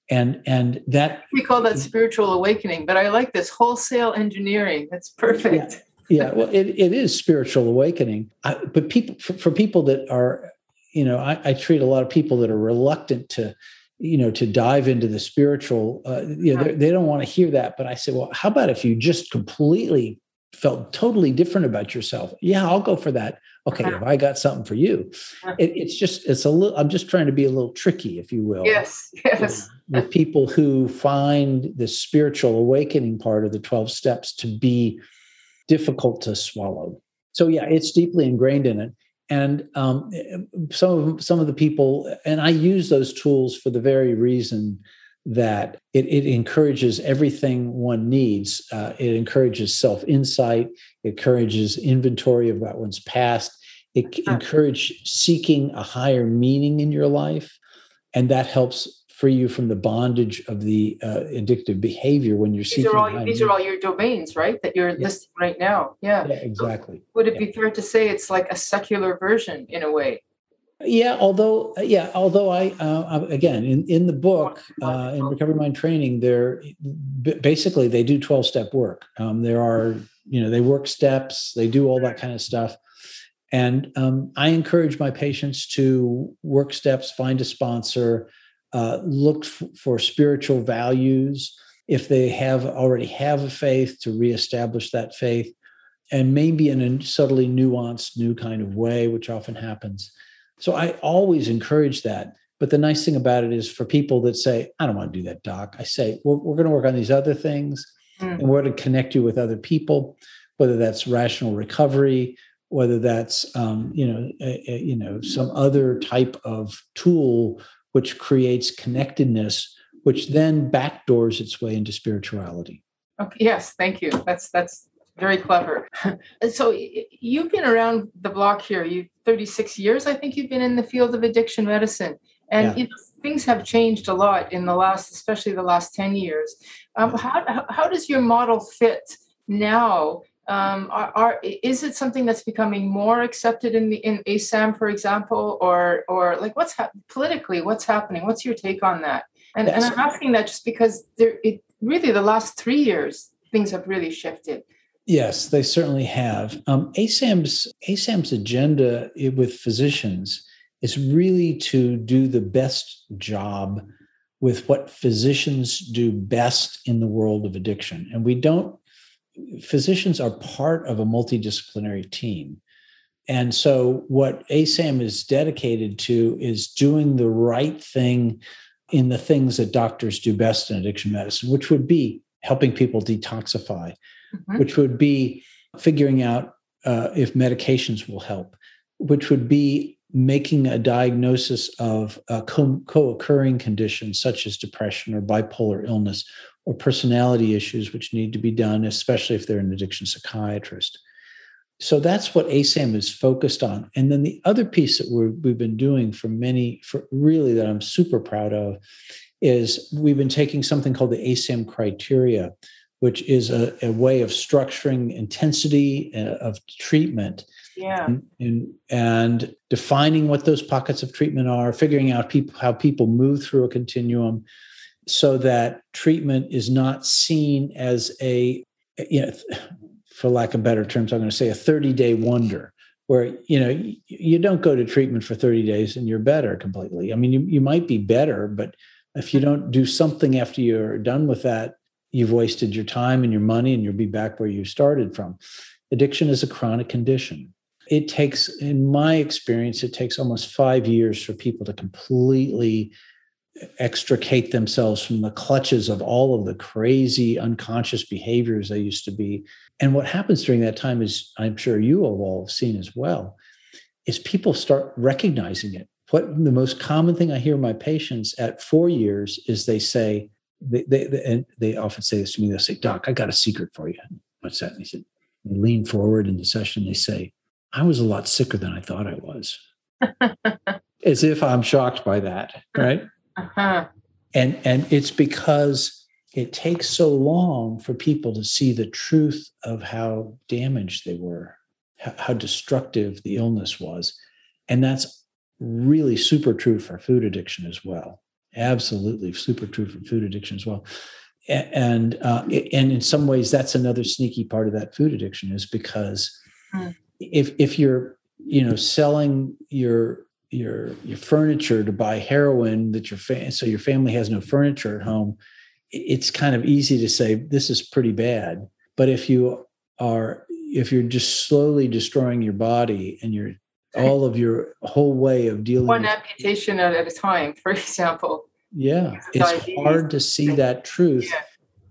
And and that we call that spiritual awakening but i like this wholesale engineering. That's perfect. Yeah yeah, well, it, it is spiritual awakening. I, but people, for, for, people that are, you know, I, I, treat a lot of people that are reluctant to, you know, to dive into the spiritual. Uh, you know, they don't want to hear that. But I say, well, how about if you just completely felt totally different about yourself? Yeah, I'll go for that. Okay, if I got something for you, it, it's just it's a little. I'm just trying to be a little tricky, if you will. Yes, yes. With people who find the spiritual awakening part of the twelve steps to be difficult to swallow. So yeah, it's deeply ingrained in it. And um, some of some of the people, and I use those tools for the very reason that it, it encourages everything one needs. Uh, it encourages self insight. It encourages inventory of what one's past. It encourages seeking a higher meaning in your life, and that helps free you from the bondage of the uh, addictive behavior when you're these seeking. Are all, these are all your domains, right? That you're yeah. listing right now. Yeah, yeah exactly. So would it yeah. be fair to say it's like a secular version in a way? Yeah, although yeah, although I uh, again in in the book uh, in Recovery Mind Training, they're basically they do twelve step work. Um, there are you know they work steps, they do all that kind of stuff. And um, I encourage my patients to work steps, find a sponsor, uh, look f- for spiritual values if they have already have a faith to reestablish that faith and maybe in a subtly nuanced new kind of way which often happens so i always encourage that but the nice thing about it is for people that say i don't want to do that doc i say we're, we're going to work on these other things mm. and going to connect you with other people, whether that's rational recovery, whether that's um, you know a, a, you know some other type of tool which creates connectedness, which then backdoors its way into spirituality. Okay, yes, thank you. That's that's very clever. [laughs] so you've been around the block here. You 36 years, I think you've been in the field of addiction medicine, and yeah. you know, things have changed a lot in the last, especially the last 10 years. Um, how, how does your model fit now? Um, are, are, is it something that's becoming more accepted in the in ASAM, for example, or or like what's ha- politically what's happening? What's your take on that? And, and I'm asking that just because there, it really the last three years things have really shifted. Yes, they certainly have. Um, ASAM's ASAM's agenda with physicians is really to do the best job with what physicians do best in the world of addiction, and we don't. Physicians are part of a multidisciplinary team. And so, what ASAM is dedicated to is doing the right thing in the things that doctors do best in addiction medicine, which would be helping people detoxify, mm-hmm. which would be figuring out uh, if medications will help, which would be making a diagnosis of a co occurring conditions such as depression or bipolar illness or personality issues, which need to be done, especially if they're an addiction psychiatrist. So that's what ASAM is focused on. And then the other piece that we have been doing for many, for really that I'm super proud of, is we've been taking something called the ASAM criteria, which is a, a way of structuring intensity uh, of treatment. Yeah. And, and, and, defining what those pockets of treatment are, figuring out people how people move through a continuum so that treatment is not seen as a you know for lack of better terms i'm going to say a 30 day wonder where you know you don't go to treatment for 30 days and you're better completely i mean you, you might be better but if you don't do something after you're done with that, you've wasted your time and your money and you'll be back where you started from. Addiction is a chronic condition. It takes, in my experience, it takes almost five years for people to completely extricate themselves from the clutches of all of the crazy unconscious behaviors they used to be. And what happens during that time is, I'm sure you have all seen as well, is people start recognizing it what the most common thing I hear my patients at four years is they say, they, they, they, and they often say this to me, they'll say, Doc, I got a secret for you. What's that? And they said, they lean forward in the session, they say, I was a lot sicker than I thought I was. As if I'm shocked by that, right? Uh-huh. And and it's because it takes so long for people to see the truth of how damaged they were, how, how destructive the illness was. And that's really super true for food addiction as well. Absolutely super true for food addiction as well. And uh, and in some ways, that's another sneaky part of that food addiction is because mm. If if you're you know selling your your your furniture to buy heroin that your fa- so your family has no furniture at home, it's kind of easy to say this is pretty bad. But if you are if you're just slowly destroying your body and you're all of your whole way of dealing one with amputation at a time for [laughs] example. Yeah it's hard to see that truth yeah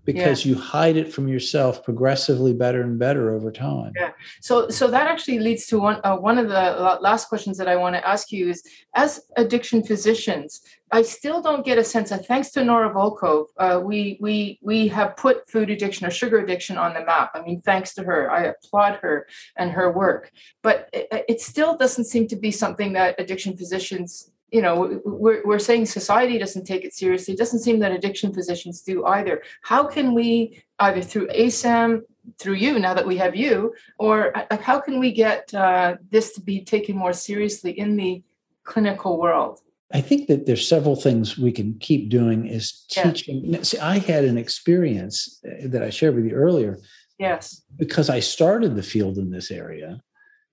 because yeah. you hide it from yourself progressively better and better over time. Yeah. So so that actually leads to one uh, one of the last questions that I want to ask you is as addiction physicians, I still don't get a sense of thanks to Nora Volkow, uh, we we we have put food addiction or sugar addiction on the map. I mean, thanks to her, I applaud her and her work. But it, it still doesn't seem to be something that addiction physicians you know we're, we're saying society doesn't take it seriously. It doesn't seem that addiction physicians do either. How can we either through asam through you now that we have you or uh, how can we get uh, this to be taken more seriously in the clinical world? I think that there's several things we can keep doing is teaching. Yeah. see i had an experience uh, that i shared with you earlier yes. because i started the field in this area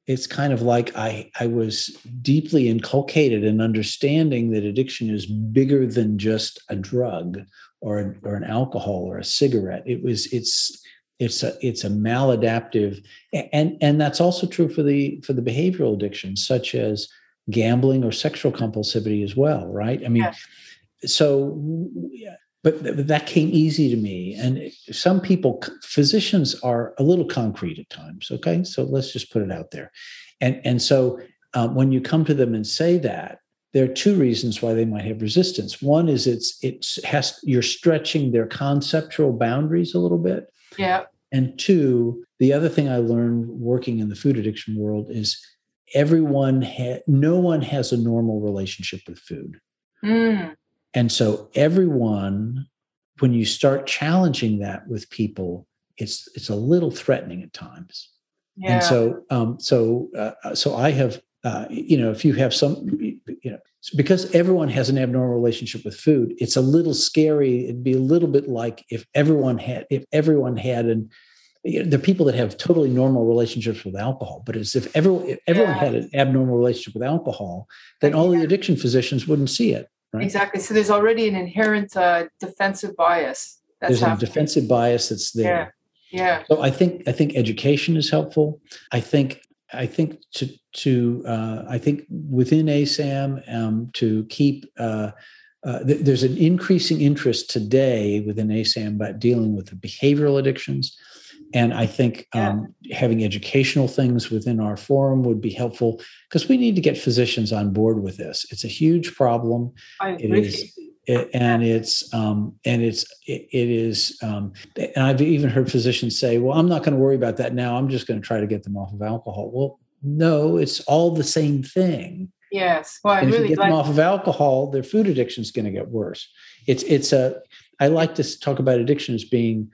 it's kind of like I, I was deeply inculcated in understanding that addiction is bigger than just a drug or, or an alcohol or a cigarette. It was it's it's a it's a maladaptive and and that's also true for the for the behavioral addictions such as gambling or sexual compulsivity as well, right? I mean, so but, th- that came easy to me. And some people, physicians are a little concrete at times. Okay. So let's just put it out there. And, and so um, when you come to them and say that, there are two reasons why they might have resistance. One is it's it's has you're stretching their conceptual boundaries a little bit. Yeah. And two, the other thing I learned working in the food addiction world is everyone ha- no one has a normal relationship with food. Mm. And so everyone, when you start challenging that with people, it's it's a little threatening at times. Yeah. And so um, so uh, so I have uh, you know if you have some you know because everyone has an abnormal relationship with food, it's a little scary. It'd be a little bit like if everyone had if everyone had an you know, there are people that have totally normal relationships with alcohol, but as if everyone if everyone Yeah. had an abnormal relationship with alcohol, then all the addiction physicians wouldn't see it. Right? Exactly. So there's already an inherent uh, defensive bias. That's There's a defensive bias that's there. Yeah. So I think I think education is helpful. I think I think to to uh, I think within ASAM um, to keep uh, uh, th- there's an increasing interest today within ASAM about dealing with the behavioral addictions, and I think um, having educational things within our forum would be helpful because we need to get physicians on board with this. It's a huge problem. I it it, and it's um and it's it, it is um and i've even heard physicians say well i'm not going to worry about that now. I'm just going to try to get them off of alcohol. Well no it's all the same thing. Yes. Well, I and if you really get them off of alcohol their food addiction is going to get worse. It's it's a i like to talk about addiction as being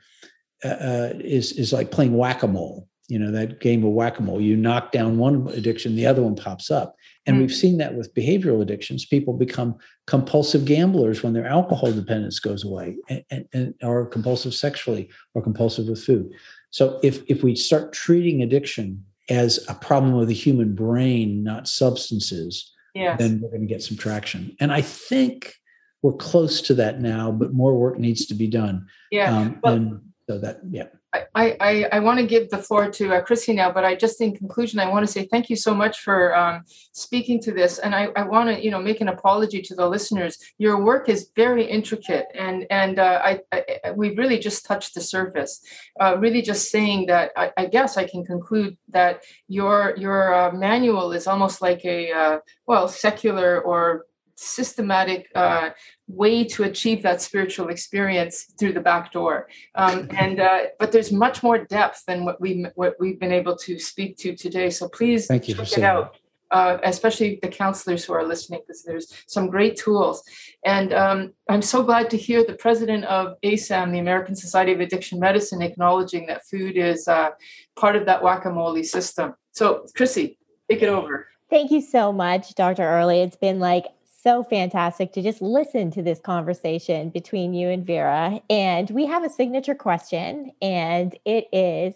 uh, uh, is is like playing whack-a-mole you know that game of whack-a-mole you knock down one addiction the other one pops up and Mm. we've seen that with behavioral addictions people become compulsive gamblers when their alcohol dependence goes away and, and, and or compulsive sexually or compulsive with food so if if we start treating addiction as a problem of the human brain not substances yes. then we're going to get some traction and i think we're close to that now but more work needs to be done yeah. um, well- and so that yeah I, I, I want to give the floor to uh, Chrissy now, but I just in conclusion, I want to say thank you so much for um, speaking to this. And I, I want to, you know, make an apology to the listeners. Your work is very intricate and, and uh, I, I, we've really just touched the surface. Uh, really just saying that I, I guess I can conclude that your, your uh, manual is almost like a, uh, well, secular or systematic uh, way to achieve that spiritual experience through the back door. Um, and uh, but there's much more depth than what we what we've been able to speak to today. So please Thank you check it saying out. Uh, especially the counselors who are listening, because there's some great tools. And um, I'm so glad to hear the president of ASAM, the American Society of Addiction Medicine, acknowledging that food is uh, part of that whack a mole system. So, Chrissy, take it over. Thank you so much, Dr. Earley. It's been like so fantastic to just listen to this conversation between you and Vera. And we have a signature question, and it is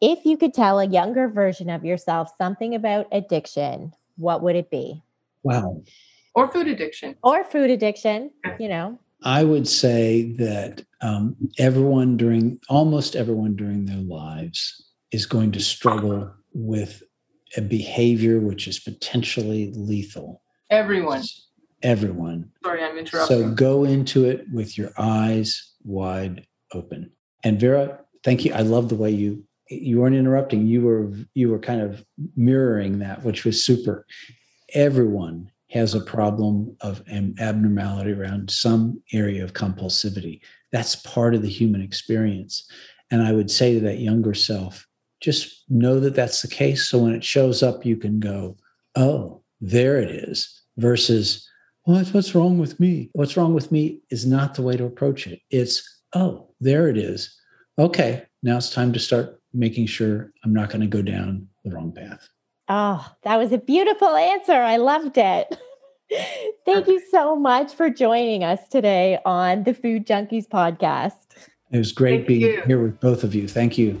if you could tell a younger version of yourself something about addiction, what would it be? wow Or food addiction. Or food addiction, you know? I would say that um, everyone during almost everyone during their lives is going to struggle with a behavior which is potentially lethal. Everyone. Everyone. Sorry, I'm interrupting. So go into it with your eyes wide open. And Vera, thank you. I love the way you you weren't interrupting. You were you were kind of mirroring that, which was super. Everyone has a problem of an abnormality around some area of compulsivity. That's part of the human experience. And I would say to that younger self, just know that that's the case. So when it shows up, you can go, oh, there it is, versus, what, what's wrong with me? What's wrong with me is not the way to approach it. It's, oh, there it is. Okay, now it's time to start making sure I'm not going to go down the wrong path. Oh, that was a beautiful answer. I loved it. [laughs] Thank you so much for joining us today on the Food Junkies podcast. It was great Thank being you. here with both of you. Thank you.